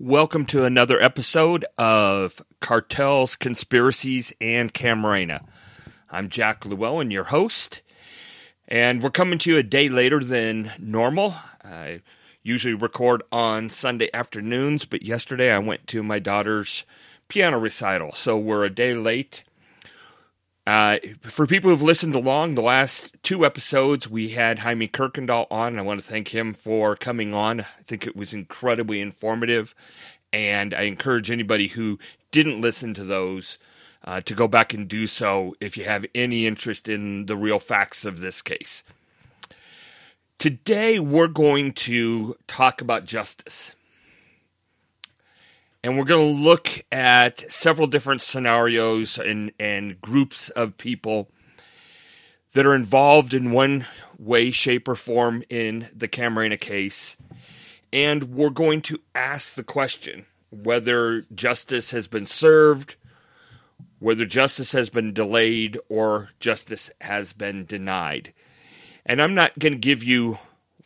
Welcome to another episode of Cartels, Conspiracies, and Camarena. I'm Jack Llewellyn, your host, and we're coming to you a day later than normal. I usually record on Sunday afternoons, but yesterday I went to my daughter's piano recital, so we're a day late. Uh, for people who've listened along, the last two episodes we had Jaime Kuykendall on, and I want to thank him for coming on. I think it was incredibly informative, and I encourage anybody who didn't listen to those uh, to go back and do so if you have any interest in the real facts of this case. Today we're going to talk about justice and we're going to look at several different scenarios and, and groups of people that are involved in one way, shape, or form in the Camarena case. And we're going to ask the question whether justice has been served, whether justice has been delayed, or justice has been denied. And I'm not going to give you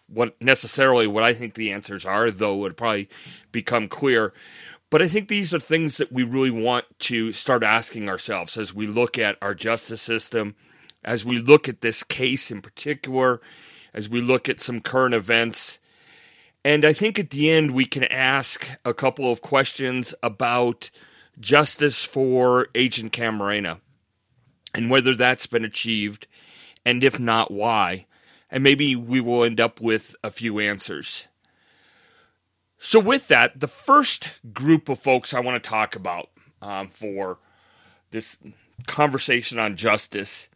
what necessarily what I think the answers are, though it'll probably become clear. But I think these are things that we really want to start asking ourselves as we look at our justice system, as we look at this case in particular, as we look at some current events. And I think at the end, we can ask a couple of questions about justice for Agent Camarena and whether that's been achieved, and if not, why. And maybe we will end up with a few answers. So, with that, the first group of folks I want to talk about um, for this conversation on justice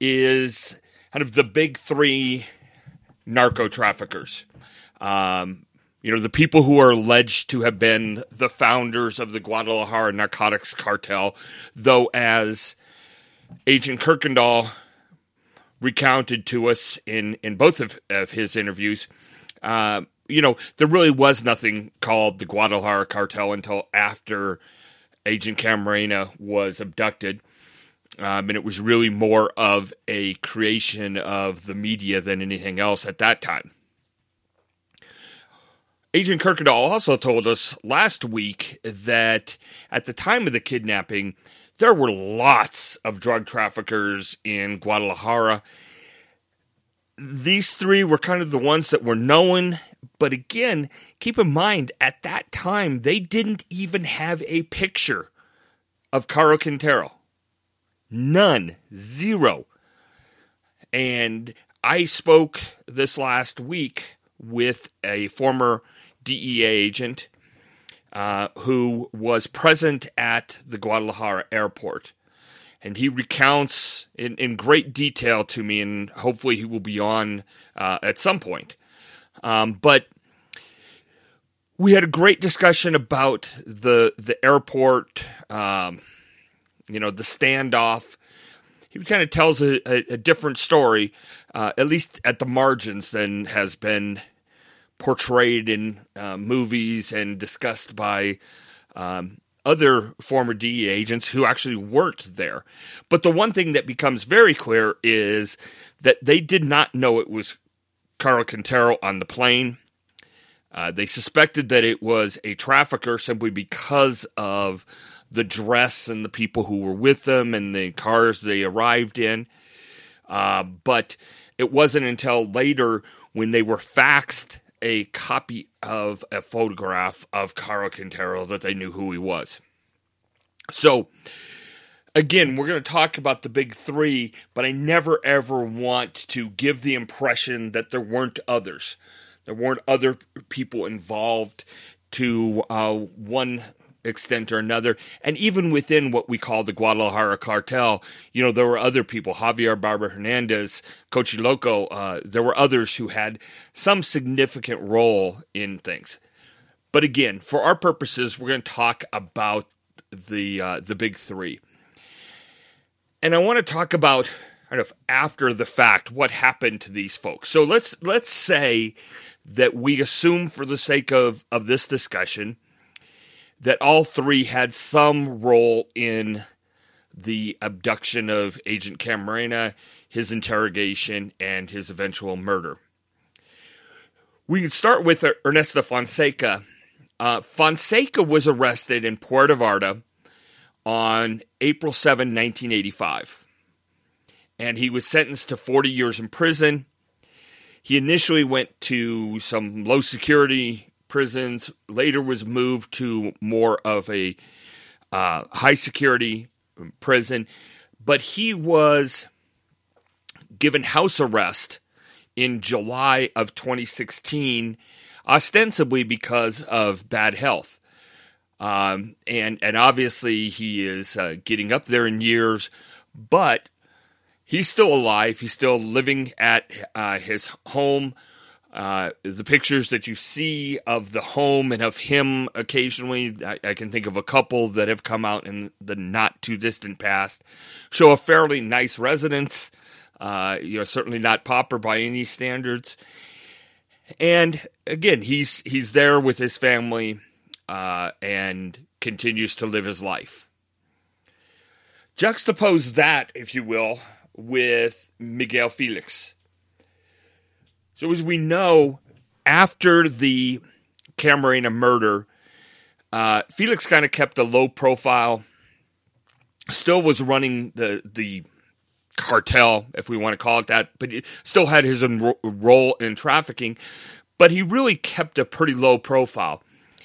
is kind of the big three narco traffickers. Um, you know, the people who are alleged to have been the founders of the Guadalajara narcotics cartel, though, as Agent Kuykendall recounted to us in, in both of, of his interviews, uh, you know, there really was nothing called the Guadalajara cartel until after Agent Camarena was abducted. Um, and it was really more of a creation of the media than anything else at that time. Agent Kuykendall also told us last week that at the time of the kidnapping, there were lots of drug traffickers in Guadalajara. These three were kind of the ones that were known but again, keep in mind, at that time, they didn't even have a picture of Caro Quintero. None. Zero. And I spoke this last week with a former DEA agent uh, who was present at the Guadalajara airport. And he recounts in, in great detail to me, and hopefully he will be on uh, at some point um, but we had a great discussion about the the airport, um, you know, the standoff. He kind of tells a, a, a different story, uh, at least at the margins, than has been portrayed in uh, movies and discussed by um, other former DEA agents who actually weren't there. But the one thing that becomes very clear is that they did not know it was Caro Quintero on the plane. Uh, they suspected that it was a trafficker simply because of the dress and the people who were with them and the cars they arrived in. Uh, but it wasn't until later when they were faxed a copy of a photograph of Caro Quintero that they knew who he was. So, again, we're going to talk about the big three, but I never ever want to give the impression that there weren't others. There weren't other people involved to uh, one extent or another. And even within what we call the Guadalajara cartel, you know, there were other people, Javier Barba Hernandez, Cochi Loco, uh, there were others who had some significant role in things. But again, for our purposes, we're going to talk about the uh, the big three. And I want to talk about kind of after the fact what happened to these folks. So let's let's say that we assume for the sake of of this discussion that all three had some role in the abduction of Agent Camarena, his interrogation, and his eventual murder. We can start with Ernesto Fonseca. Uh, Fonseca was arrested in Puerto Vallarta on April 7, 1985. And he was sentenced to 40 years in prison. He initially went to some low security prisons, later was moved to more of a uh, high security prison. But he was given house arrest in July of 2016, ostensibly because of bad health. Um, and and obviously he is uh, getting up there in years, but he's still alive. He's still living at uh, his home. Uh, the pictures that you see of the home and of him occasionally, I, I, can think of a couple that have come out in the not too distant past, show a fairly nice residence. Uh, you know, certainly not pauper by any standards. And again, he's he's there with his family uh, and continues to live his life. Juxtapose that, if you will, with Miguel Felix. So, as we know, after the Camarena murder, uh, Felix kind of kept a low profile, still was running the, the cartel, if we want to call it that, but he still had his role in trafficking, but he really kept a pretty low profile.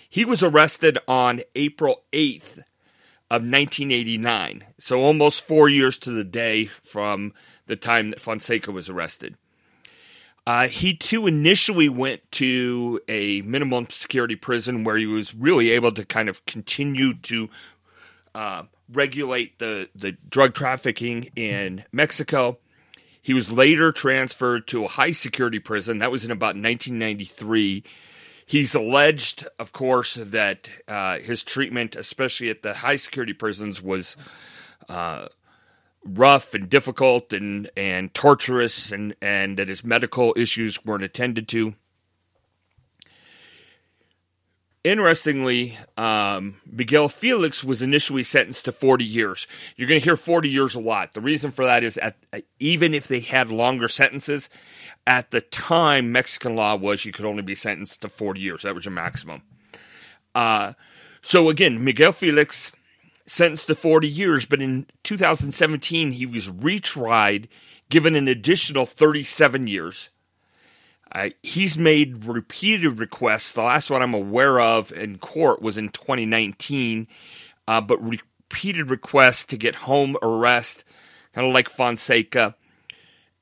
He was arrested on April 8th of 1989, so almost four years to the day from the time that Fonseca was arrested. Uh, he too initially went to a minimum security prison where he was really able to kind of continue to uh, regulate the, the drug trafficking in Mexico. He was later transferred to a high security prison. That was in about 1993. He's alleged, of course, that uh, his treatment, especially at the high security prisons, was uh, rough and difficult and, and torturous, and, and that his medical issues weren't attended to. Interestingly, um, Miguel Felix was initially sentenced to 40 years. You're going to hear 40 years a lot. The reason for that is, at, even if they had longer sentences, at the time, Mexican law was you could only be sentenced to 40 years. That was your maximum. Uh, so again, Miguel Felix sentenced to 40 years, but in 2017, he was retried, given an additional 37 years. Uh, he's made repeated requests. The last one I'm aware of in court was in 2019, uh, but repeated requests to get home arrest, kind of like Fonseca.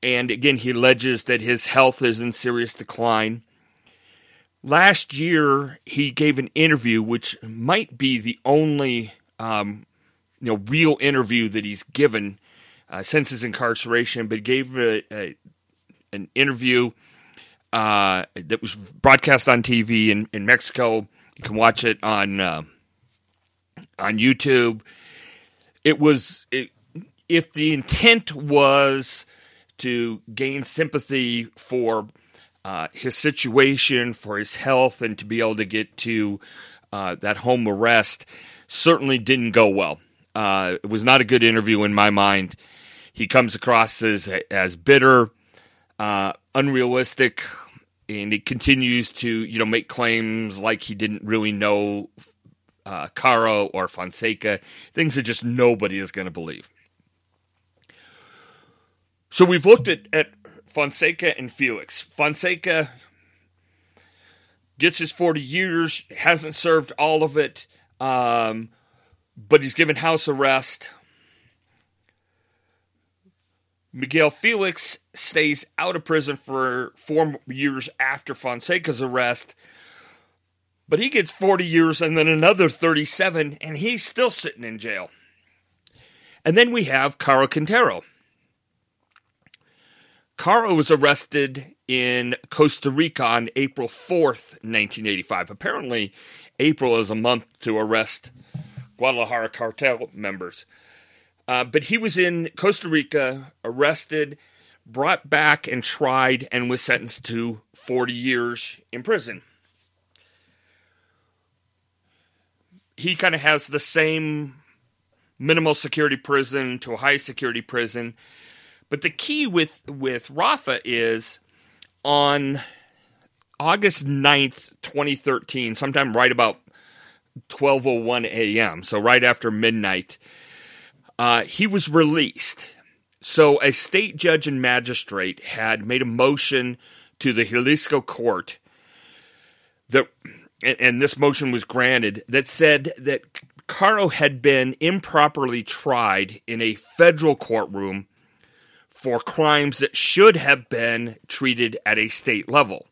And again, he alleges that his health is in serious decline. Last year, he gave an interview, which might be the only um, you know real interview that he's given uh, since his incarceration. But gave a, a, an interview uh, that was broadcast on TV in, in Mexico. You can watch it on uh, on YouTube. It was it, if the intent was to gain sympathy for uh, his situation, for his health, and to be able to get to uh, that home arrest, certainly didn't go well. Uh, it was not a good interview in my mind. He comes across as as bitter, uh, unrealistic, and he continues to you know make claims like he didn't really know uh, Caro or Fonseca, things that just nobody is going to believe. So we've looked at, at Fonseca and Felix. Fonseca gets his 40 years, hasn't served all of it, um, but he's given house arrest. Miguel Felix stays out of prison for four years after Fonseca's arrest, but he gets 40 years and then another 37, and he's still sitting in jail. And then we have Caro Quintero. Caro was arrested in Costa Rica on April 4th, 1985. Apparently, April is a month to arrest Guadalajara cartel members. Uh, but he was in Costa Rica, arrested, brought back, and tried, and was sentenced to 40 years in prison. He kind of has the same minimal security prison to a high security prison. But the key with, with Rafa is on August 9th, 2013, sometime right about 12:01 a.m., so right after midnight, uh, he was released. So a state judge and magistrate had made a motion to the Jalisco court that, and this motion was granted, that said that Caro had been improperly tried in a federal courtroom for crimes that should have been treated at a state level.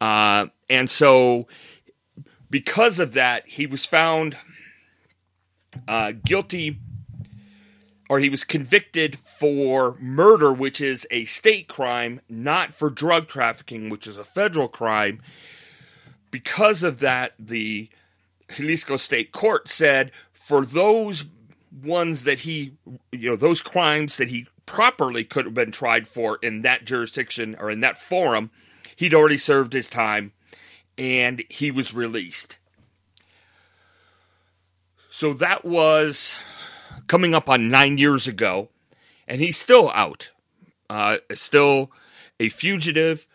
Uh, and so, because of that, he was found uh, guilty or he was convicted for murder, which is a state crime, not for drug trafficking, which is a federal crime. Because of that, the Jalisco State Court said for those ones that he, you know, those crimes that he properly could have been tried for in that jurisdiction or in that forum, he'd already served his time and he was released. So that was coming up on nine years ago, and he's still out, uh, still a fugitive,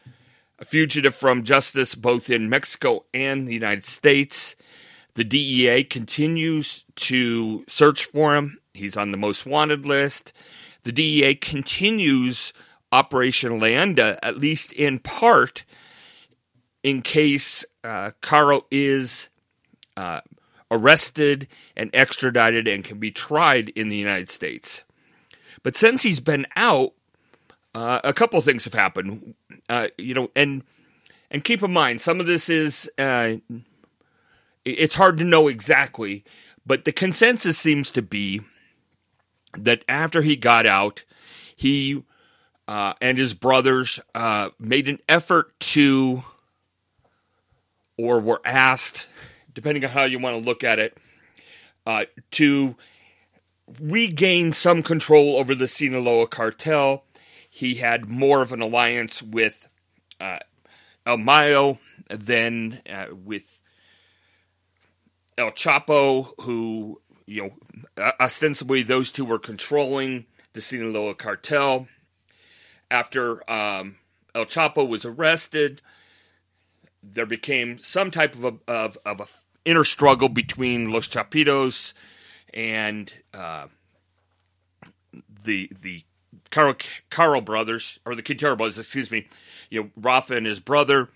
a fugitive from justice both in Mexico and the United States. The DEA continues to search for him. He's on the most wanted list. The DEA continues Operation Leyenda, at least in part, in case uh, Caro is uh, arrested and extradited and can be tried in the United States. But since he's been out, uh, a couple things have happened. Uh, you know, and and keep in mind, some of this is uh, it's hard to know exactly, but the consensus seems to be that after he got out, he uh, and his brothers uh, made an effort to, or were asked depending on how you want to look at it, uh, to regain some control over the Sinaloa cartel. He had more of an alliance with uh, El Mayo than uh, with El Chapo, who, you know, ostensibly those two were controlling the Sinaloa cartel. After um, El Chapo was arrested, there became some type of a, of, of a inner struggle between Los Chapitos and uh, the the Caro, Caro brothers or the Quintero brothers, excuse me, you know Rafa and his brother,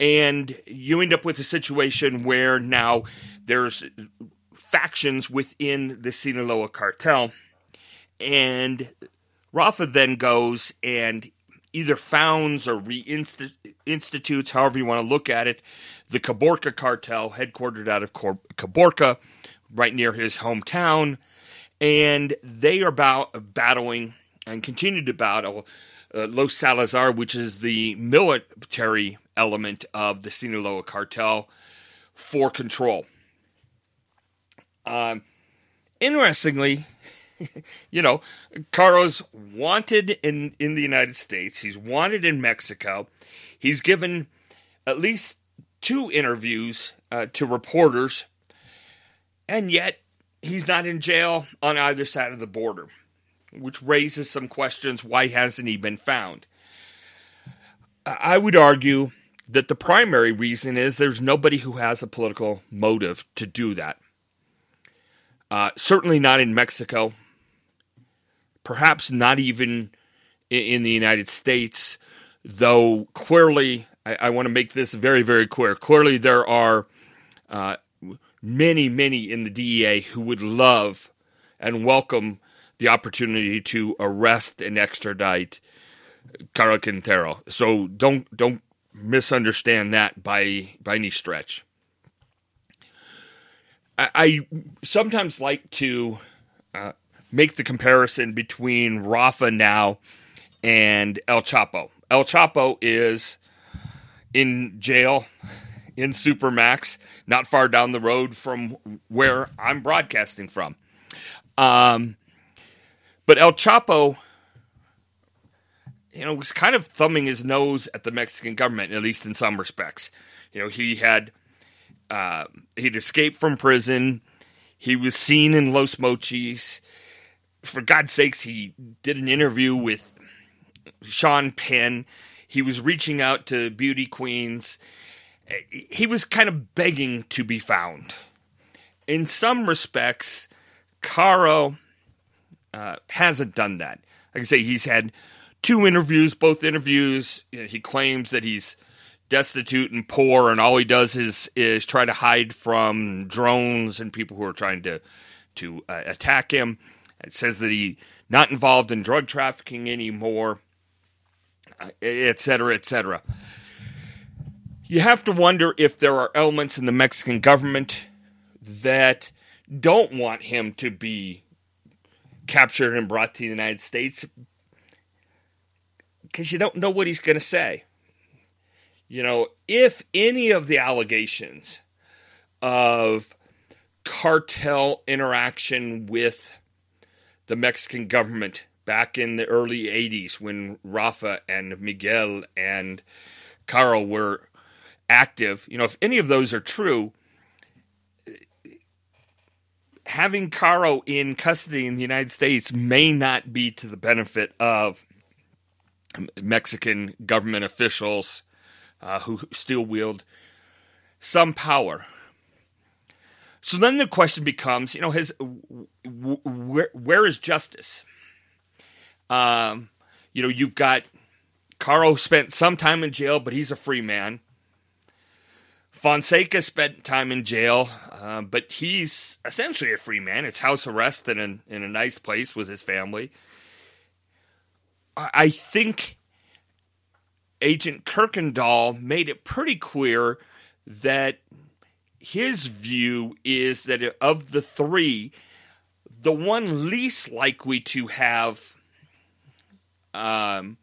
and you end up with a situation where now there's factions within the Sinaloa cartel, and Rafa then goes and either founds or reinstitutes, however you want to look at it, the Caborca cartel, headquartered out of Caborca, right near his hometown. And they are about battling and continue to battle uh, Los Salazar, which is the military element of the Sinaloa cartel, for control. Um, interestingly, you know, Caro's wanted in, in the United States. He's wanted in Mexico. He's given at least two interviews uh, to reporters, and yet he's not in jail on either side of the border, which raises some questions. Why hasn't he been found? I would argue that the primary reason is there's nobody who has a political motive to do that. Uh, certainly not in Mexico perhaps not even in the United States, though clearly, I, I want to make this very, very clear. Clearly, there are uh, many, many in the DEA who would love and welcome the opportunity to arrest and extradite Caro Quintero. So don't don't misunderstand that by by any stretch. I, I sometimes like to uh, make the comparison between Rafa now and El Chapo. El Chapo is in jail in Supermax, not far down the road from where I'm broadcasting from. Um, but El Chapo, you know, was kind of thumbing his nose at the Mexican government, at least in some respects. You know, he had uh, he'd escaped from prison. He was seen in Los Mochis for God's sakes, he did an interview with Sean Penn. He was reaching out to beauty queens, he was kind of begging to be found. In some respects, Caro uh, hasn't done that. Like I say, he's had two interviews. Both interviews, you know, he claims that he's destitute and poor, and all he does is is try to hide from drones and people who are trying to to uh, attack him. It says that he not involved in drug trafficking anymore, et cetera, et cetera. You have to wonder if there are elements in the Mexican government that don't want him to be captured and brought to the United States because you don't know what he's going to say. You know, if any of the allegations of cartel interaction with the Mexican government back in the early 80s when Rafa and Miguel and Carl were active, you know, if any of those are true, having Caro in custody in the United States may not be to the benefit of Mexican government officials uh, who still wield some power. So then the question becomes, you know, has where where is justice? Um, you know, you've got Caro spent some time in jail, but he's a free man. Fonseca spent time in jail, uh, but he's essentially a free man. It's house arrest in, in a nice place with his family. I think Agent Kuykendall made it pretty clear that his view is that of the three, the one least likely to have um,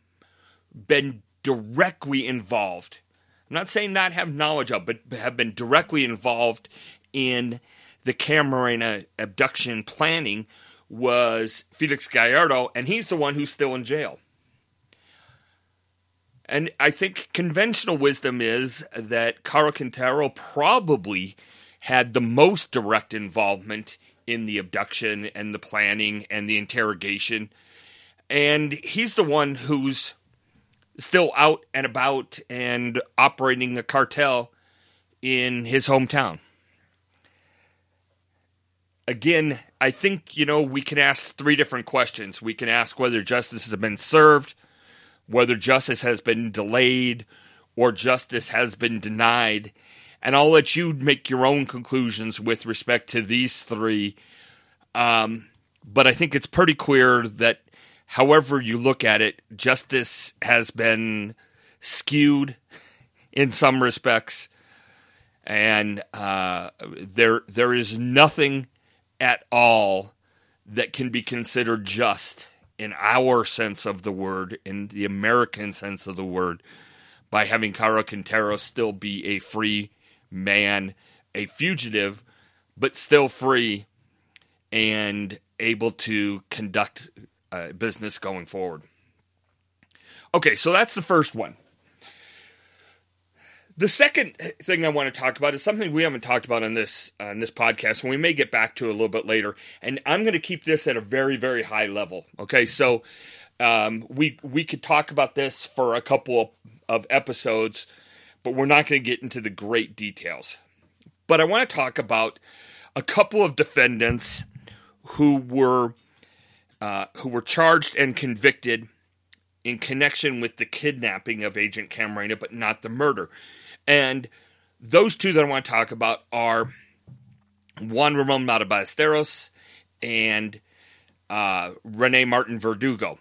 been directly involved I'm not saying not have knowledge of, but have been directly involved in the Camarena abduction planning was Felix Gallardo, and he's the one who's still in jail. And I think conventional wisdom is that Caro Quintero probably had the most direct involvement in the abduction and the planning and the interrogation. And he's the one who's still out and about and operating the cartel in his hometown. Again, I think, you know, we can ask three different questions. We can ask whether justice has been served, whether justice has been delayed, or justice has been denied. And I'll let you make your own conclusions with respect to these three. Um, but I think it's pretty clear that however you look at it, justice has been skewed in some respects, and uh, there there is nothing at all that can be considered just in our sense of the word, in the American sense of the word, by having Caro Quintero still be a free man, a fugitive, but still free and able to conduct uh, business going forward. Okay, so that's the first one. The second thing I want to talk about is something we haven't talked about on this on this podcast, and we may get back to a little bit later. And I'm going to keep this at a very very high level. Okay, so um, we we could talk about this for a couple of, of episodes, but we're not going to get into the great details. But I want to talk about a couple of defendants who were uh, who were charged and convicted in connection with the kidnapping of Agent Camarena, but not the murder. And those two that I want to talk about are Juan Ramon Mata Ballesteros and uh, Rene Martin Verdugo.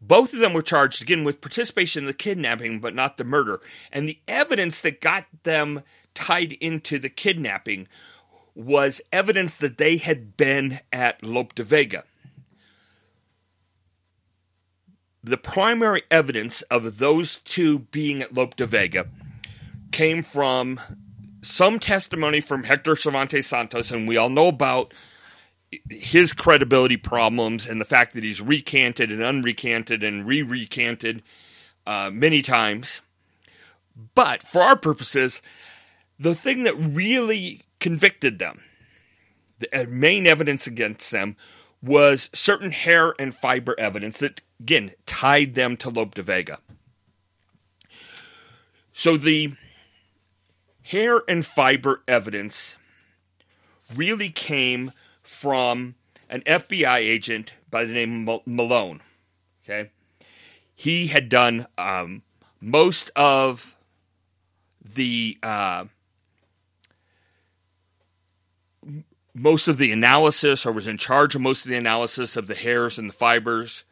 Both of them were charged again with participation in the kidnapping, but not the murder. And the evidence that got them tied into the kidnapping was evidence that they had been at Lope de Vega the primary evidence of those two being at Lope de Vega came from some testimony from Hector Cervantes Santos, and we all know about his credibility problems and the fact that he's recanted and unrecanted and re recanted uh, many times. But for our purposes, the thing that really convicted them, the uh, main evidence against them, was certain hair and fiber evidence that again, tied them to Lope de Vega. So the hair and fiber evidence really came from an FBI agent by the name of Malone. Okay, he had done um, most of the uh, most of the analysis, or was in charge of most of the analysis of the hairs and the fibers.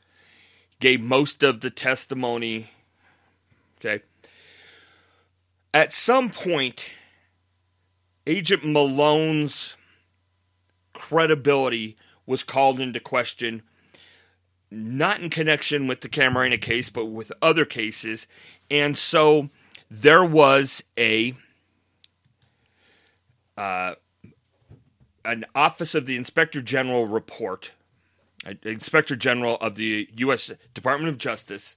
Gave most of the testimony. Okay. At some point, Agent Malone's credibility was called into question, not in connection with the Camarena case, but with other cases. And so there was a uh, an Office of the Inspector General report, Inspector General of the U.S. Department of Justice,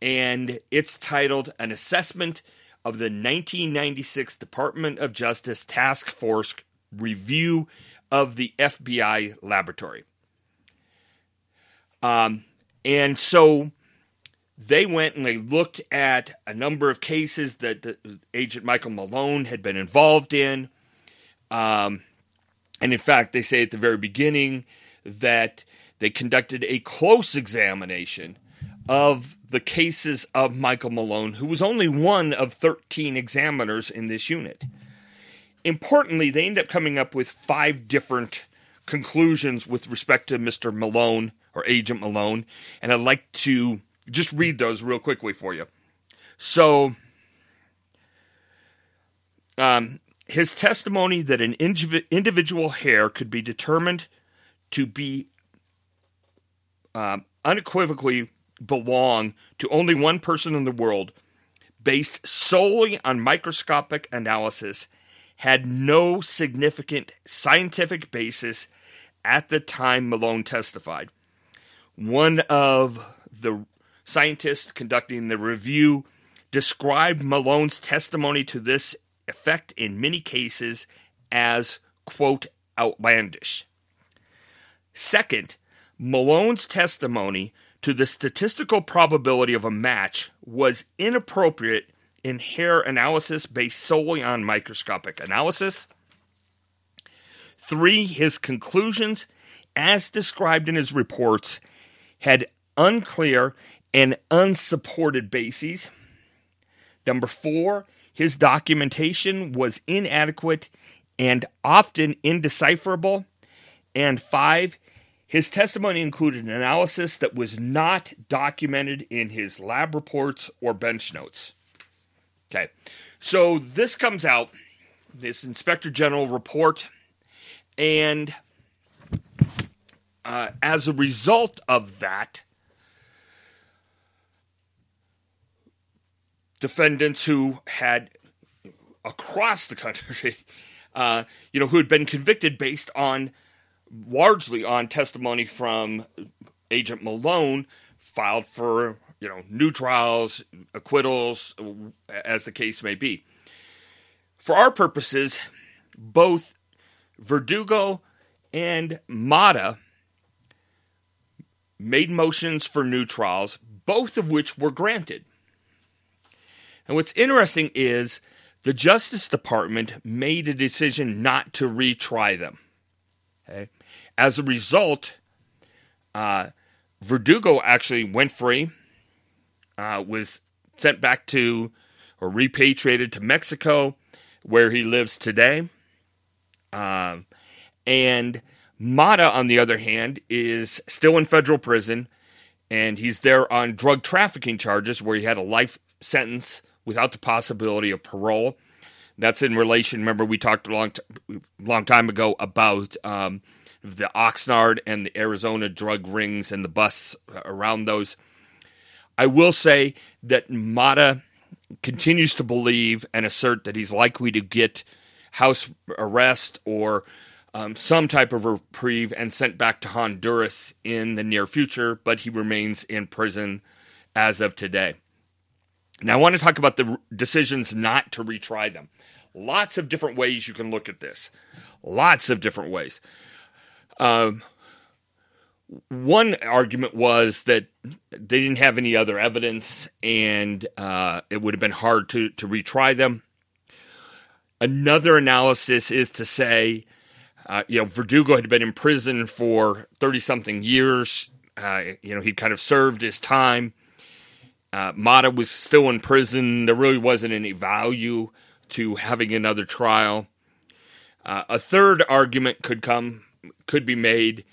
and it's titled An Assessment of the 1996 Department of Justice Task Force Review of the FBI Laboratory. Um, and so they went and they looked at a number of cases that Agent Michael Malone had been involved in. Um, and in fact, they say at the very beginning that they conducted a close examination of the cases of Michael Malone, who was only one of 13 examiners in this unit. Importantly, they end up coming up with five different conclusions with respect to Mr. Malone or Agent Malone, and I'd like to just read those real quickly for you. So, um, his testimony that an individual hair could be determined to be um, unequivocally belong to only one person in the world, based solely on microscopic analysis, had no significant scientific basis at the time Malone testified. One of the scientists conducting the review described Malone's testimony to this effect in many cases as, quote, outlandish. Second, Malone's testimony to the statistical probability of a match was inappropriate in hair analysis based solely on microscopic analysis. Three, his conclusions, as described in his reports, had unclear and unsupported bases. Number four, his documentation was inadequate and often indecipherable. And five, his testimony included an analysis that was not documented in his lab reports or bench notes. Okay, so this comes out, this Inspector General report, and uh, as a result of that, defendants who had across the country, uh, you know, who had been convicted based on largely on testimony from Agent Malone, filed for you know new trials, acquittals, as the case may be. For our purposes, both Verdugo and Mata made motions for new trials, both of which were granted. And what's interesting is the Justice Department made a decision not to retry them. Okay? As a result, uh, Verdugo actually went free, uh, was sent back to or repatriated to Mexico, where he lives today. Uh, and Mata, on the other hand, is still in federal prison, and he's there on drug trafficking charges where he had a life sentence without the possibility of parole. That's in relation. Remember, we talked a long, t- long time ago about um, the Oxnard and the Arizona drug rings and the busts around those. I will say that Mata continues to believe and assert that he's likely to get house arrest or um, some type of reprieve and sent back to Honduras in the near future, but he remains in prison as of today. Now, I want to talk about the decisions not to retry them. Lots of different ways you can look at this. Lots of different ways. Um, one argument was that they didn't have any other evidence and uh, it would have been hard to, to retry them. Another analysis is to say, uh, you know, Verdugo had been in prison for 30 something years. Uh, you know, he'd kind of served his time. Uh, Mata was still in prison. There really wasn't any value to having another trial. Uh, a third argument could come, could be made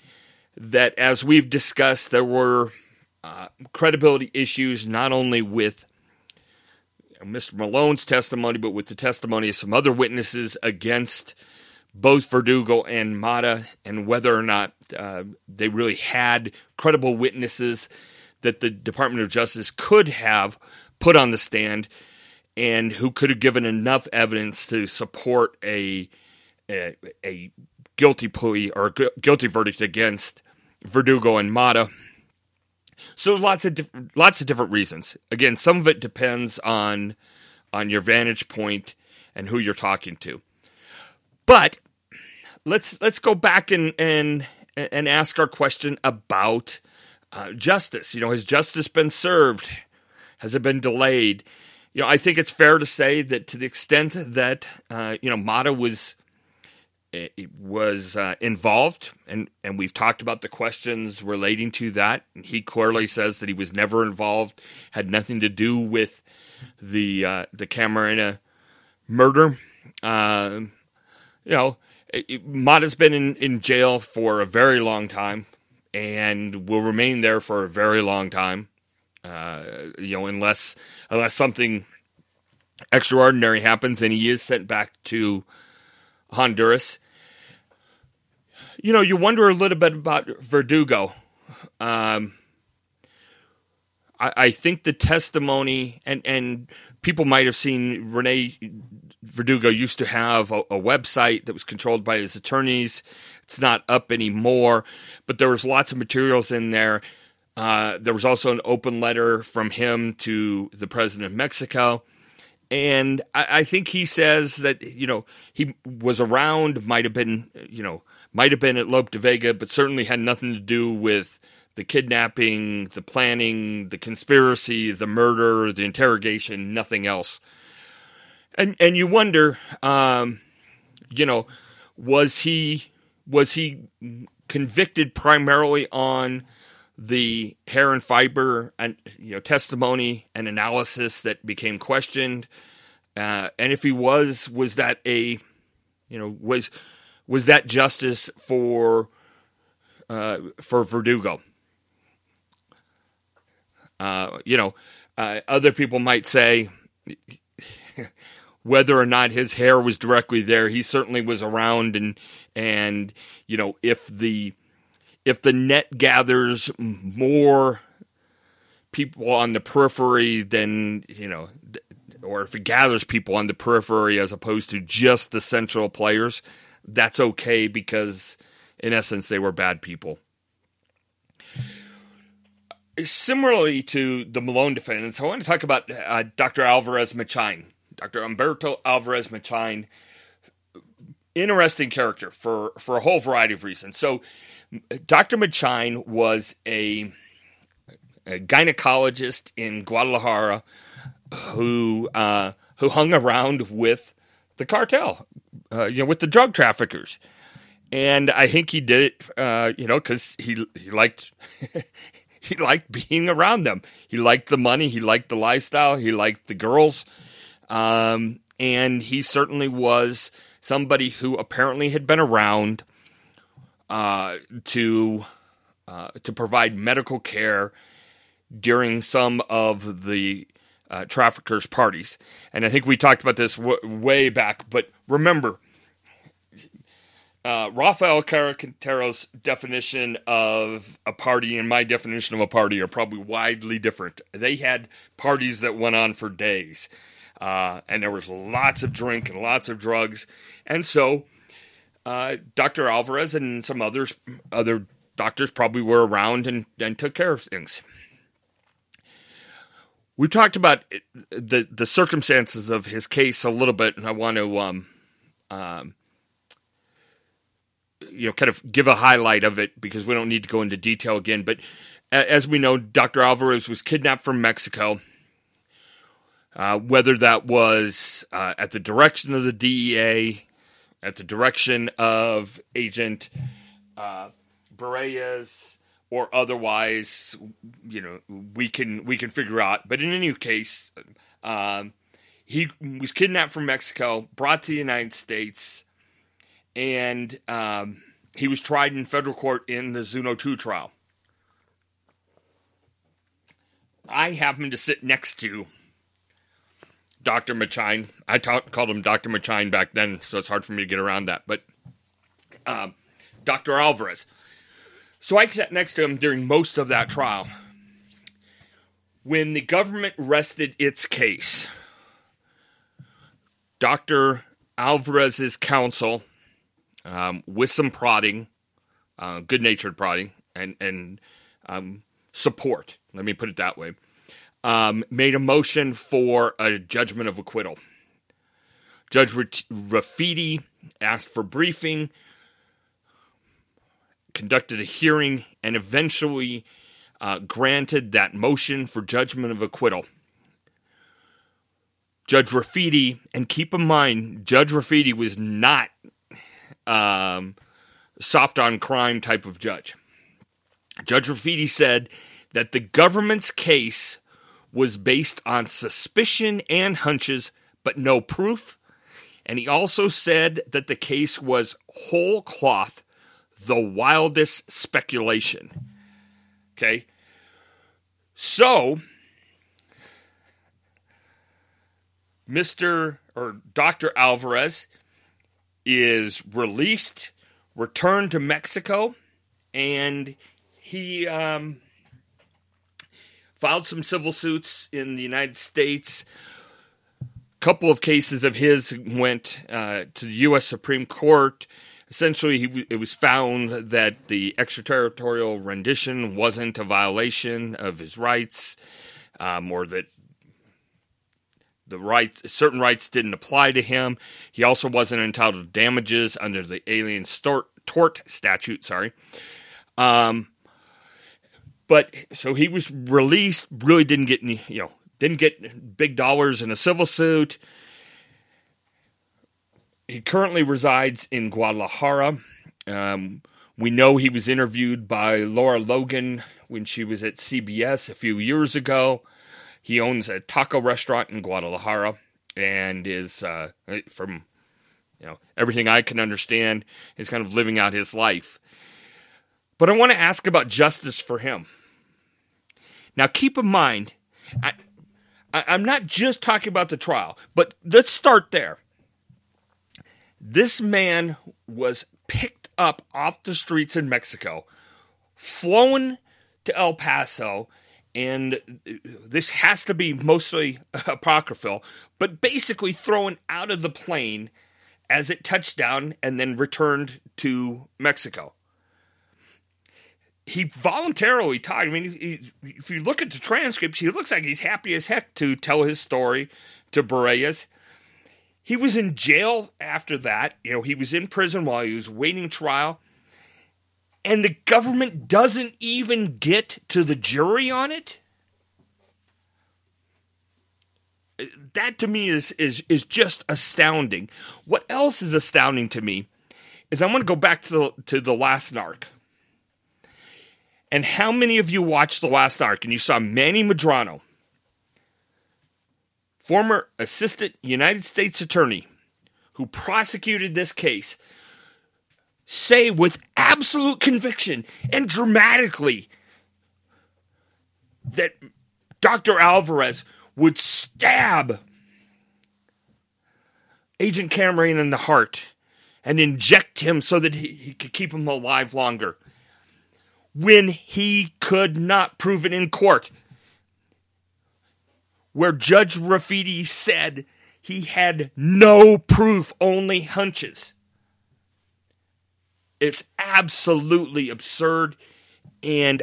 that, as we've discussed, there were uh, credibility issues not only with Mr. Malone's testimony, but with the testimony of some other witnesses against both Verdugo and Mata, and whether or not uh, they really had credible witnesses that the Department of Justice could have put on the stand and who could have given enough evidence to support a a, a guilty plea or gu- guilty verdict against Verdugo and Mata. So lots of diff- lots of different reasons. Again, some of it depends on on your vantage point and who you're talking to. But let's let's go back and and and ask our question about uh, justice. You know, has justice been served? Has it been delayed? You know, I think it's fair to say that to the extent that uh, you know Mata was was uh, involved, and and we've talked about the questions relating to that. He clearly says that he was never involved, had nothing to do with the uh, the Camarena murder. Uh, you know, Mata's been in, in jail for a very long time, and will remain there for a very long time. Uh, you know, unless unless something extraordinary happens and he is sent back to Honduras. You know, you wonder a little bit about Verdugo. Um, I, I, think the testimony and and people might have seen Rene Verdugo used to have a, a website that was controlled by his attorneys. It's not up anymore, but there was lots of materials in there. Uh, there was also an open letter from him to the president of Mexico and I, I, think he says that you know he was around, might have been you know might have been at Lope de Vega, but certainly had nothing to do with the kidnapping, the planning, the conspiracy, the murder, the interrogation, nothing else. And and you wonder, um, you know, was he was he convicted primarily on the hair and fiber and you know testimony and analysis that became questioned? Uh, and if he was was that a you know was was that justice for uh, for Verdugo? Uh, you know uh, other people might say whether or not his hair was directly there he certainly was around and and you know if the if the net gathers more people on the periphery than you know or if it gathers people on the periphery as opposed to just the central players that's okay because in essence they were bad people. Similarly to the malone defendants i want to talk about uh, dr alvarez machain dr humberto alvarez machain interesting character for for a whole variety of reasons so Dr. Machain was a, a gynecologist in Guadalajara who uh, who hung around with the cartel, uh, you know, with the drug traffickers. And I think he did it, uh, you know, because he he liked he liked being around them. He liked the money. He liked the lifestyle. He liked the girls, um, and he certainly was somebody who apparently had been around uh, to uh, to provide medical care during some of the uh, traffickers' parties. And I think we talked about this w- way back. But remember, uh, Rafael Caro Quintero's definition of a party and my definition of a party are probably widely different. They had parties that went on for days, uh, and there was lots of drink and lots of drugs, and so uh, Dr. Alvarez and some others, other doctors probably were around and, and took care of things. We talked about the the circumstances of his case a little bit, and I want to um, um, you know kind of give a highlight of it because we don't need to go into detail again. But as we know, Dr. Alvarez was kidnapped from Mexico. uh, whether that was uh, at the direction of the DEA, at the direction of Agent uh, or otherwise, you know, we can we can figure out. But in any case, um, he was kidnapped from Mexico, brought to the United States, and um, he was tried in federal court in the Zuno 2 trial. I happened to sit next to Dr. Machain. I called him Dr. Machain back then, so it's hard for me to get around that. But um, Dr. Alvarez. So I sat next to him during most of that trial. When the government rested its case, Dr. Alvarez's counsel, um, with some prodding, uh, good natured prodding, and, and um, support, let me put it that way, um, made a motion for a judgment of acquittal. Judge Rafeedie asked for briefing, conducted a hearing, and eventually uh, granted that motion for judgment of acquittal. Judge Rafeedie, and keep in mind, Judge Rafeedie was not um, soft on crime type of judge. Judge Rafeedie said that the government's case was based on suspicion and hunches, but no proof. And he also said that the case was whole cloth, the wildest speculation. Okay. So, Mr. or Dr. Alvarez is released, returned to Mexico, and he um, filed some civil suits in the United States. A couple of cases of his went uh, to the U.S. Supreme Court. Essentially, he, it was found that the extraterritorial rendition wasn't a violation of his rights, um, or that the rights certain rights didn't apply to him. He also wasn't entitled to damages under the Alien Tort, tort statute. Sorry. Um, but so he was released. Really didn't get any, you know, didn't get big dollars in a civil suit. He currently resides in Guadalajara. Um, we know he was interviewed by Lara Logan when she was at CBS a few years ago. He owns a taco restaurant in Guadalajara and is uh, from you know everything I can understand is kind of living out his life. But I want to ask about justice for him. Now, keep in mind, I, am not just talking about the trial, but let's start there. This man was picked up off the streets in Mexico, flown to El Paso, and this has to be mostly apocryphal, but basically thrown out of the plane as it touched down and then returned to Mexico he voluntarily talked. I mean, he, if you look at the transcripts, he looks like he's happy as heck to tell his story to Berrellez. He was in jail after that. You know, he was in prison while he was waiting trial. And the government doesn't even get to the jury on it. That to me is is is just astounding. What else is astounding to me is I want to go back to the to the last narc. And how many of you watched The Last Narc and you saw Manny Medrano, former assistant United States attorney who prosecuted this case, say with absolute conviction and dramatically that Dr. Alvarez would stab Agent Camarena in the heart and inject him so that he, he could keep him alive longer when he could not prove it in court. Where Judge Rafeedie said he had no proof, only hunches. It's absolutely absurd. And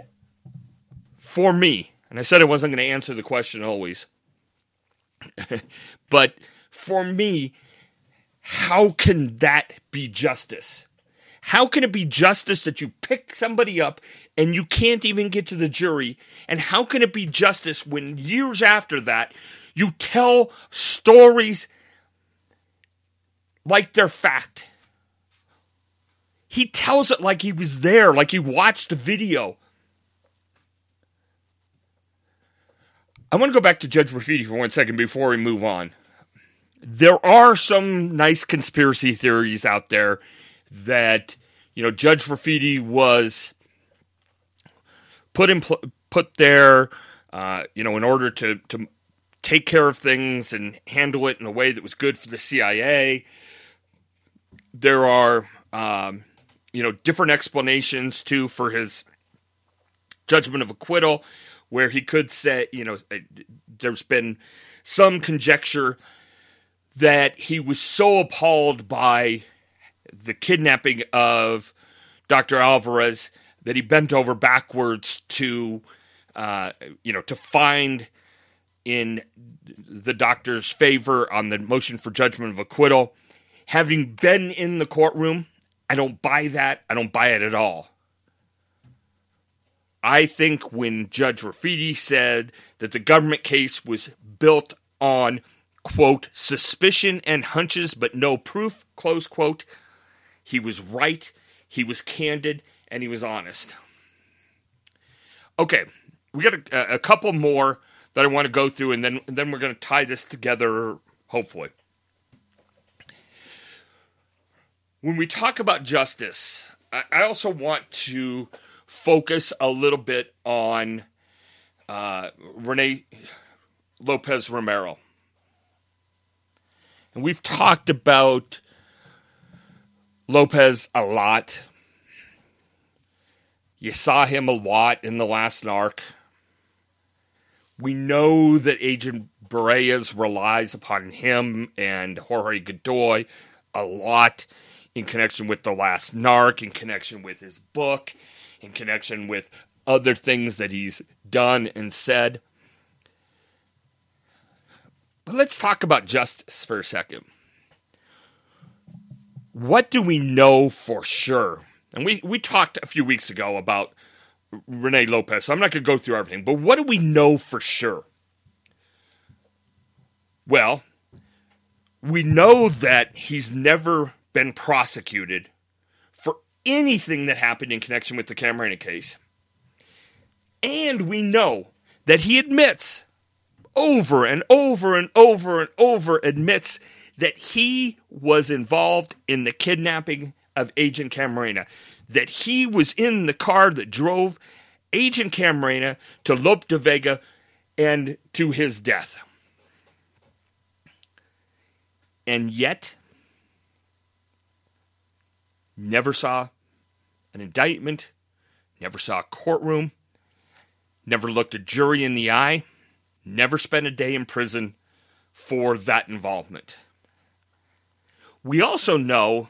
for me, and I said I wasn't going to answer the question always, but for me, how can that be justice? How can it be justice that you pick somebody up and you can't even get to the jury? And how can it be justice when years after that You tell stories like they're fact. He tells it like he was there, like he watched a video. I want to go back to Judge Rafeedie for one second before we move on. There are some nice conspiracy theories out there that you know Judge Rafeedie was put in pl- put there, uh, you know, in order to to take care of things and handle it in a way that was good for the CIA. There are, um, you know, different explanations too for his judgment of acquittal, where he could say, you know, uh, there's been some conjecture that he was so appalled by the kidnapping of Dr. Alvarez that he bent over backwards to, uh, you know, to find in the doctor's favor on the motion for judgment of acquittal. Having been in the courtroom, I don't buy that. I don't buy it at all. I think when Judge Rafeedie said that the government case was built on, quote, suspicion and hunches, but no proof, close quote, he was right, he was candid, and he was honest. Okay, we got a, a couple more that I want to go through, and then and then we're going to tie this together, hopefully. When we talk about justice, I, I also want to focus a little bit on uh, Rene Lopez Romero. And we've talked about Lopez a lot. You saw him a lot in the last narc. We know that Agent Berrellez relies upon him and Jorge Godoy a lot in connection with the last narc, in connection with his book, in connection with other things that he's done and said. But let's talk about justice for a second. What do we know for sure? And we, we talked a few weeks ago about Rene Lopez, so I'm not going to go through everything, but what do we know for sure? Well, we know that he's never been prosecuted for anything that happened in connection with the Camarena case. And we know that he admits over and over and over and over admits that he was involved in the kidnapping of Agent Camarena, that he was in the car that drove Agent Camarena to Lope de Vega and to his death. And yet, never saw an indictment, never saw a courtroom, never looked a jury in the eye, never spent a day in prison for that involvement. We also know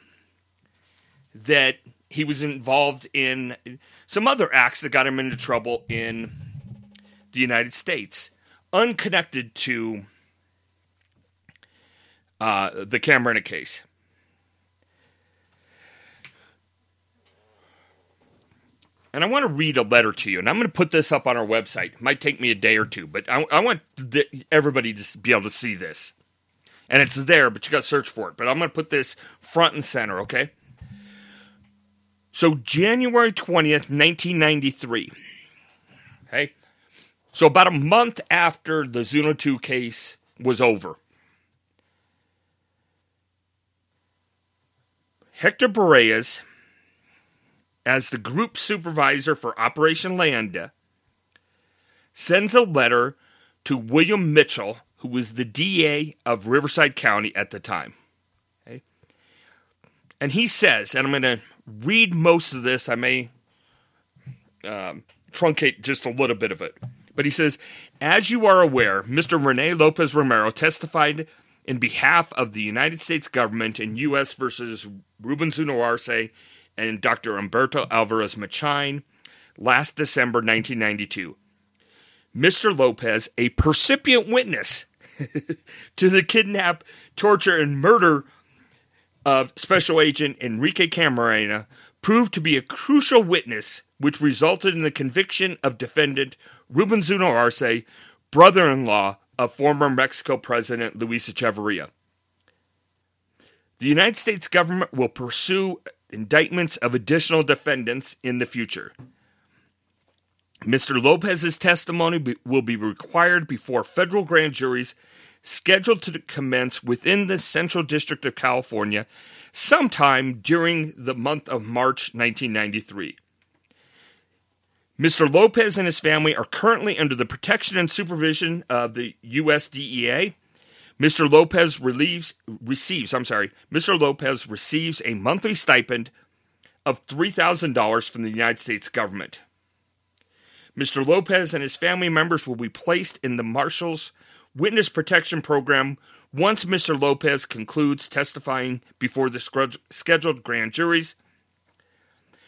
that he was involved in some other acts that got him into trouble in the United States, unconnected to uh, the Camarena case. And I want to read a letter to you, and I'm going to put this up on our website. It might take me a day or two, but I, I want everybody to be able to see this. And it's there, but you got to search for it. But I'm going to put this front and center, okay? So, January 20th, 1993. Okay? So, about a month after the Zuno 2 case was over, Hector Berrellez as the group supervisor for Operation Leyenda, sends a letter to William Mitchell, who was the DA of Riverside County at the time. Okay? And he says, and I'm going to read most of this, I may um, truncate just a little bit of it. But he says, as you are aware, Mr. Rene Lopez Romero testified in behalf of the United States government in U.S. versus Ruben Zuno Arce and Dr. Humberto Alvarez Machain last December 1992. Mr. Lopez, a percipient witness to the kidnap, torture, and murder of Special Agent Enrique Camarena, proved to be a crucial witness which resulted in the conviction of defendant Ruben Zuno Arce, brother in law of former Mexico President Luis Echeverria. The United States government will pursue indictments of additional defendants in the future. Mr. Lopez's testimony will be required before federal grand juries scheduled to commence within the Central District of California sometime during the month of March 1993. Mr. Lopez and his family are currently under the protection and supervision of the USDEA. Mr. Lopez relieves, receives, I'm sorry, Mr. Lopez receives a monthly stipend of $3,000 from the United States government. Mr. Lopez and his family members will be placed in the Marshal's Witness Protection Program once Mr. Lopez concludes testifying before the scheduled grand juries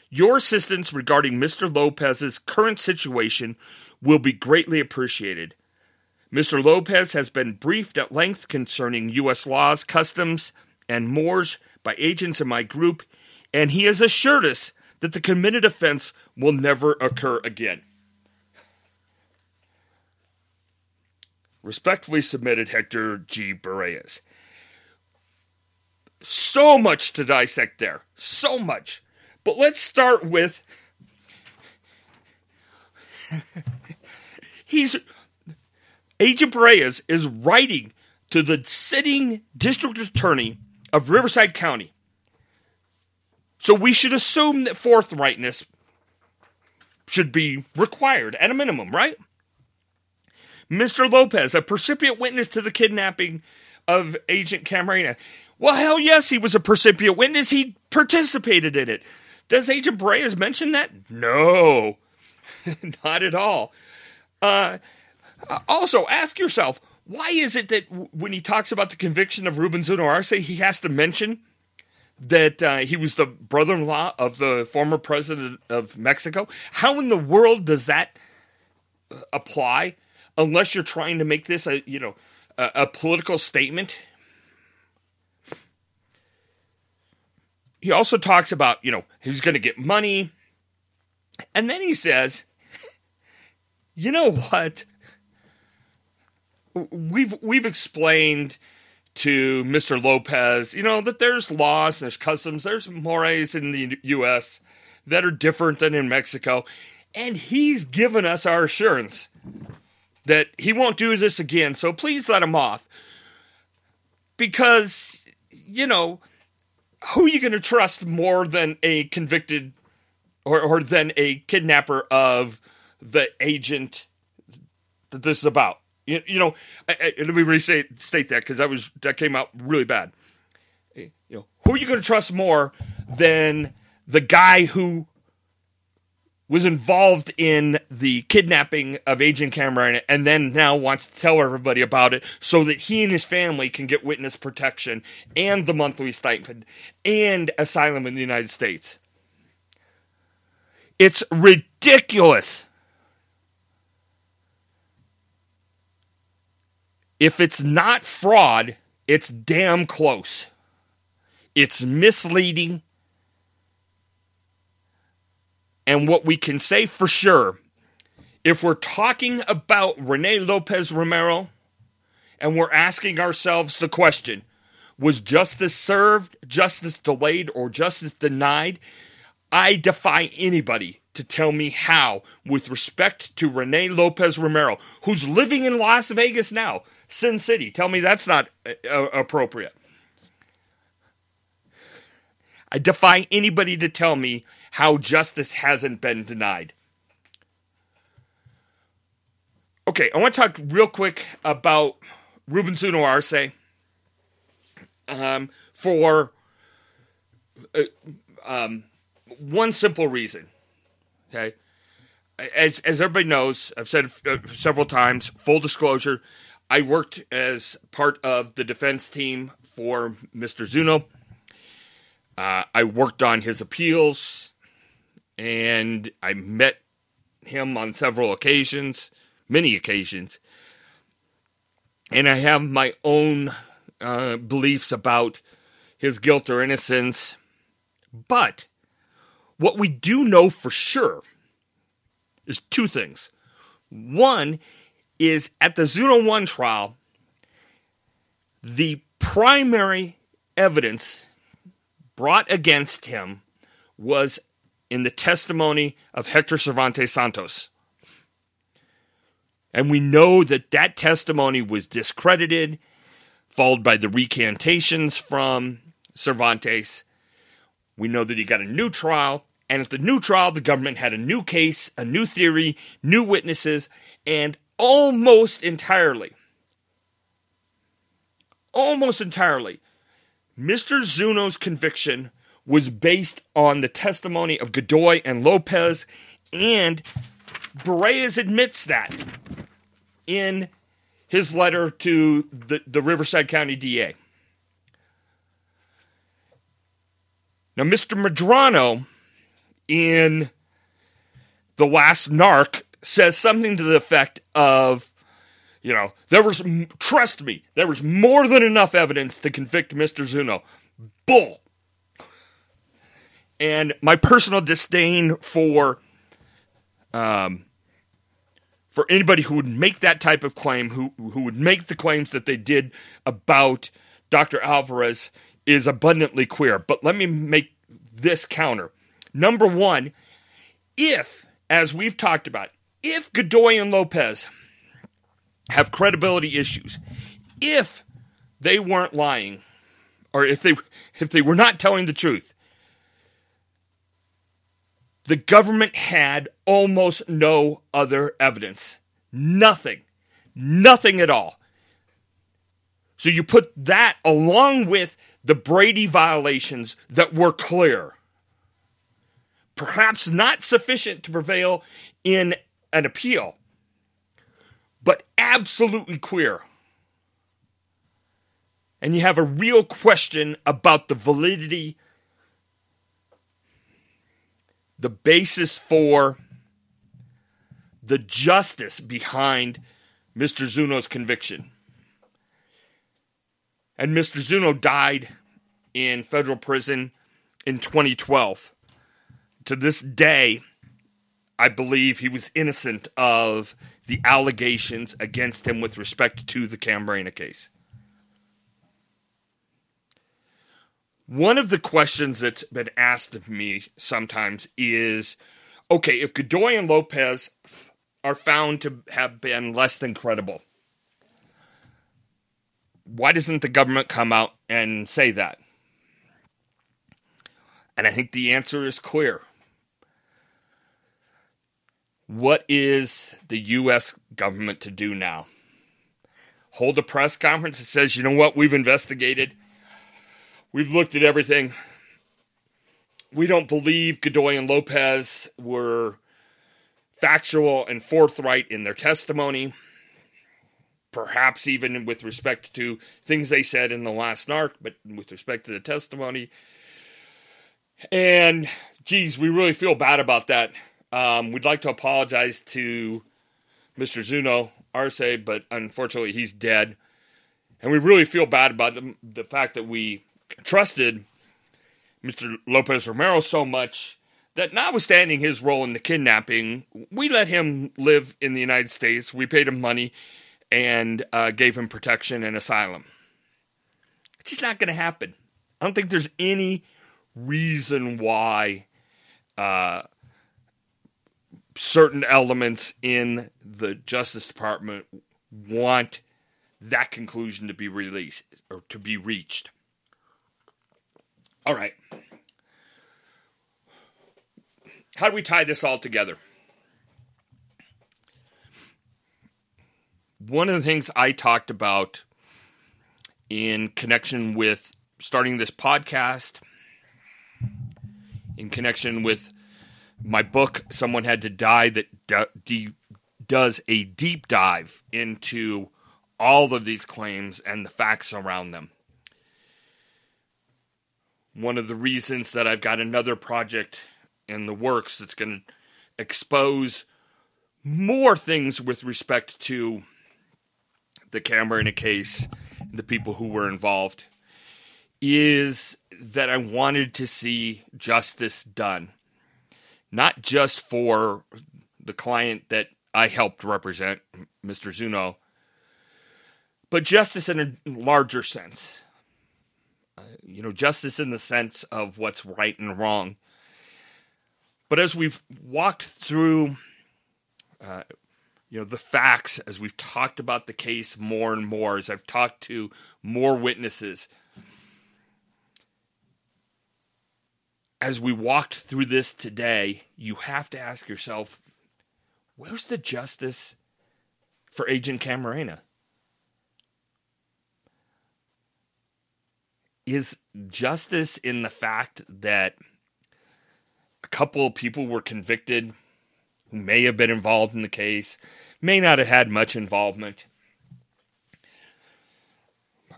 your assistance regarding Mr. Lopez's current situation will be greatly appreciated. Mr. Lopez has been briefed at length concerning U.S. laws, customs, and mores by agents in my group, and he has assured us that the committed offense will never occur again. Respectfully submitted, Hector G. Berrellez. So much to dissect there. So much. But let's start with he's Agent Berrellez is writing to the sitting district attorney of Riverside County. So we should assume that forthrightness should be required at a minimum, right? Mr. Lopez, a percipient witness to the kidnapping of Agent Camarena. Well, hell yes, he was a percipient witness. He participated in it. Does Agent Berrellez mention that? No, not at all. Uh, also, ask yourself why is it that when he talks about the conviction of Ruben Arce, he has to mention that uh, he was the brother in law of the former president of Mexico? How in the world does that uh, apply unless you're trying to make this a, you know, a, a political statement? he also talks about, you know, he's going to get money. And then he says, you know what? We've we've explained to Mr. Lopez, you know, that there's laws, there's customs, there's mores in the US that are different than in Mexico. And he's given us our assurance that he won't do this again. So please let him off. Because, you know, who are you going to trust more than a convicted or, or than a kidnapper of the agent that this is about? You, you know, I, I, let me restate state that because that was that came out really bad. You know, who are you going to trust more than the guy who was involved in the kidnapping of Agent Camarena and then now wants to tell everybody about it so that he and his family can get witness protection and the monthly stipend and asylum in the United States. It's ridiculous. If it's not fraud, it's damn close. It's misleading and what we can say for sure, if we're talking about Rene Lopez Romero and we're asking ourselves the question, was justice served, justice delayed, or justice denied? I defy anybody to tell me how, with respect to Rene Lopez Romero, who's living in Las Vegas now, Sin City. Tell me that's not uh, appropriate. I defy anybody to tell me how justice hasn't been denied. Okay, I want to talk real quick about Ruben Zuno Arce um, for uh, um, one simple reason. Okay, as as everybody knows, I've said uh, several times. Full disclosure: I worked as part of the defense team for Mr. Zuno. Uh, I worked on his appeals and I met him on several occasions, many occasions, and I have my own uh, beliefs about his guilt or innocence. But what we do know for sure is two things. One, is at the Zuno 1 trial, the primary evidence brought against him was in the testimony of Hector Cervantes Santos. And we know that that testimony was discredited, followed by the recantations from Cervantes. We know that he got a new trial, and at the new trial, the government had a new case, a new theory, new witnesses, and almost entirely, almost entirely, Mr. Zuno's conviction was based on the testimony of Godoy and Lopez, and Berrellez admits that in his letter to the, the Riverside County DA. Now, Mr. Medrano in The Last Narc says something to the effect of, you know, there was, trust me, there was more than enough evidence to convict Mr. Zuno. Bull. And my personal disdain for, um, for anybody who would make that type of claim, who who would make the claims that they did about Dr. Alvarez, is abundantly queer. But let me make this counter. Number one, if, as we've talked about, if Godoy and Lopez have credibility issues, if they weren't lying, or if they if they were not telling the truth, the government had almost no other evidence. Nothing. Nothing at all. So you put that along with the Brady violations that were clear, perhaps not sufficient to prevail in an appeal, but absolutely queer. And you have a real question about the validity, the basis for the justice behind Mr. Zuno's conviction. And Mr. Zuno died in federal prison in 2012. To this day, I believe he was innocent of the allegations against him with respect to the Camarena case. One of the questions that's been asked of me sometimes is okay, if Godoy and Lopez are found to have been less than credible, why doesn't the government come out and say that? And I think the answer is clear. What is the U.S. government to do now? Hold a press conference that says, you know what, we've investigated, we've looked at everything. We don't believe Godoy and Lopez were factual and forthright in their testimony, perhaps even with respect to things they said in the last narc, but with respect to the testimony. And geez, we really feel bad about that. Um, we'd like to apologize to Mr. Zuno Arce, but unfortunately he's dead. And we really feel bad about the, the fact that we trusted Mr. Lopez Romero so much that notwithstanding his role in the kidnapping, we let him live in the United States. We paid him money and uh, gave him protection and asylum. It's just not going to happen. I don't think there's any reason why uh, certain elements in the Justice Department want that conclusion to be released or to be reached. All right. How do we tie this all together? One of the things I talked about in connection with starting this podcast, in connection with my book, Someone Had to Die, that does a deep dive into all of these claims and the facts around them. One of the reasons that I've got another project in the works that's going to expose more things with respect to the Camarena case, the people who were involved, is that I wanted to see justice done not just for the client that I helped represent, Mr. Zuno, but justice in a larger sense. Uh, you know, justice in the sense of what's right and wrong. But as we've walked through, uh, you know, the facts, as we've talked about the case more and more, as I've talked to more witnesses, as we walked through this today, you have to ask yourself, where's the justice for Agent Camarena? Is justice in the fact that a couple of people were convicted who may have been involved in the case, may not have had much involvement?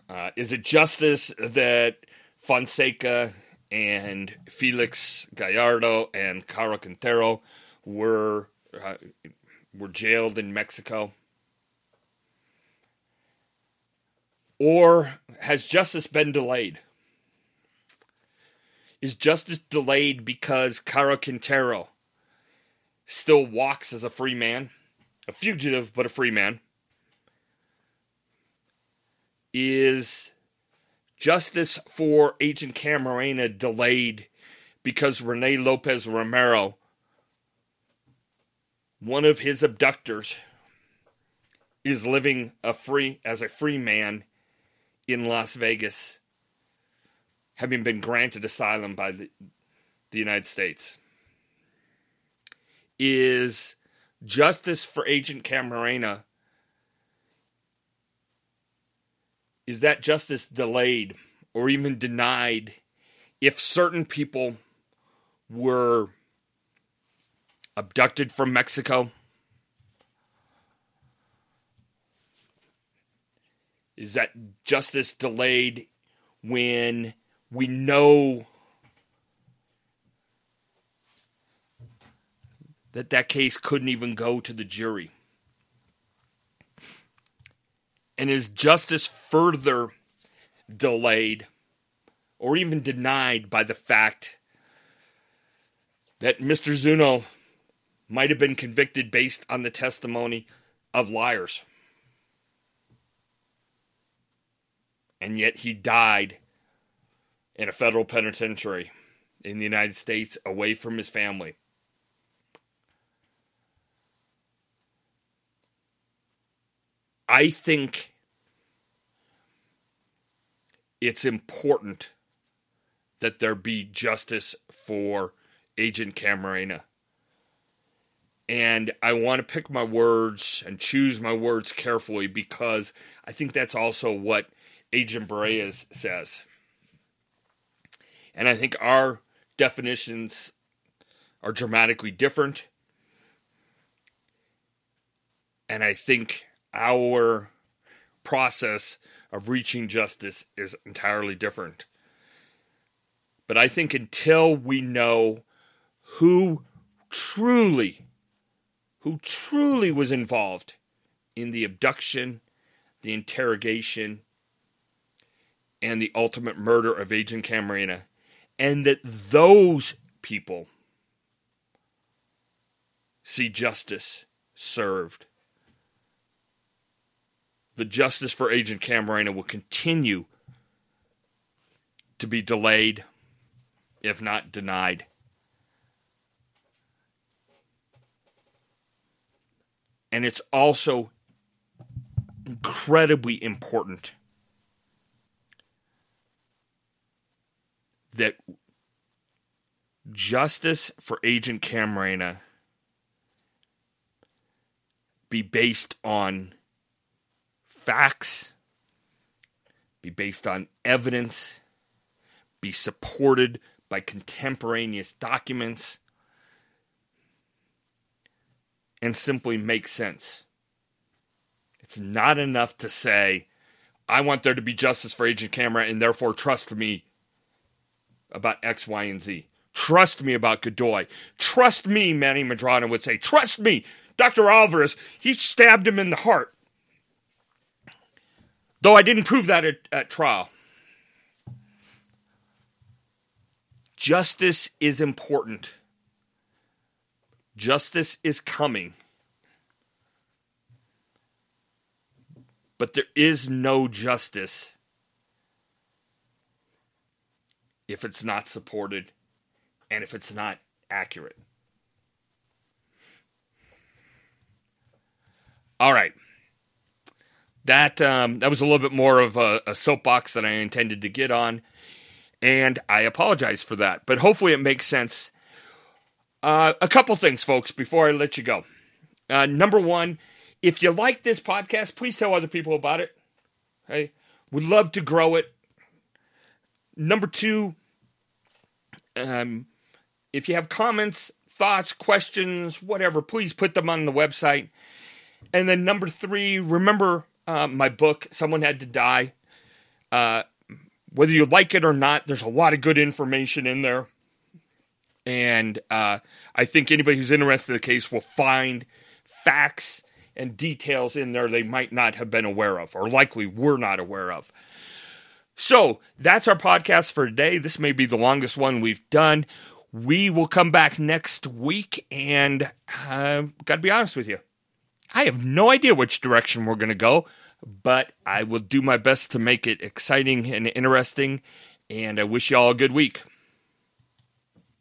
Uh, is it justice that Fonseca and Felix Gallardo and Caro Quintero were uh, were jailed in Mexico? Or has justice been delayed? Is justice delayed because Caro Quintero still walks as a free man? A fugitive, but a free man? Is justice for Agent Camarena delayed because Rene Lopez Romero, one of his abductors, is living a free as a free man in Las Vegas, having been granted asylum by the, the United States. Is justice for Agent Camarena is that justice delayed or even denied if certain people were abducted from Mexico? Is that justice delayed when we know that that case couldn't even go to the jury? And is justice further delayed or even denied by the fact that Mr. Zuno might have been convicted based on the testimony of liars? And yet he died in a federal penitentiary in the United States away from his family. I think it's important that there be justice for Agent Camarena. And I want to pick my words and choose my words carefully because I think that's also what Agent Berrellez says. And I think our definitions are dramatically different. And I think our process of reaching justice is entirely different. But I think until we know who truly, who truly was involved in the abduction, the interrogation, and the ultimate murder of Agent Camarena, and that those people see justice served the justice for Agent Camarena will continue to be delayed, if not denied. And it's also incredibly important that justice for Agent Camarena be based on facts, be based on evidence, be supported by contemporaneous documents, and simply make sense. It's not enough to say, I want there to be justice for Agent Camarena and therefore trust me about X, Y, and Z. Trust me about Godoy. Trust me, Manny Medrano would say. Trust me, Dr. Alvarez, he stabbed him in the heart. Though I didn't prove that at, at trial. Justice is important. Justice is coming. But there is no justice if it's not supported and if it's not accurate. All right. That um, that was a little bit more of a, a soapbox than I intended to get on, and I apologize for that. But hopefully, it makes sense. Uh, a couple things, folks, before I let you go. Uh, number one, if you like this podcast, please tell other people about it. Okay, we'd love to grow it. Number two, um, if you have comments, thoughts, questions, whatever, please put them on the website. And then number three, remember uh, my book, Someone Had to Die. Uh, whether you like it or not, there's a lot of good information in there. And uh, I think anybody who's interested in the case will find facts and details in there they might not have been aware of, or likely were not aware of. So that's our podcast for today. This may be the longest one we've done. We will come back next week, and uh, got to be honest with you, I have no idea which direction we're going to go, but I will do my best to make it exciting and interesting. And I wish you all a good week.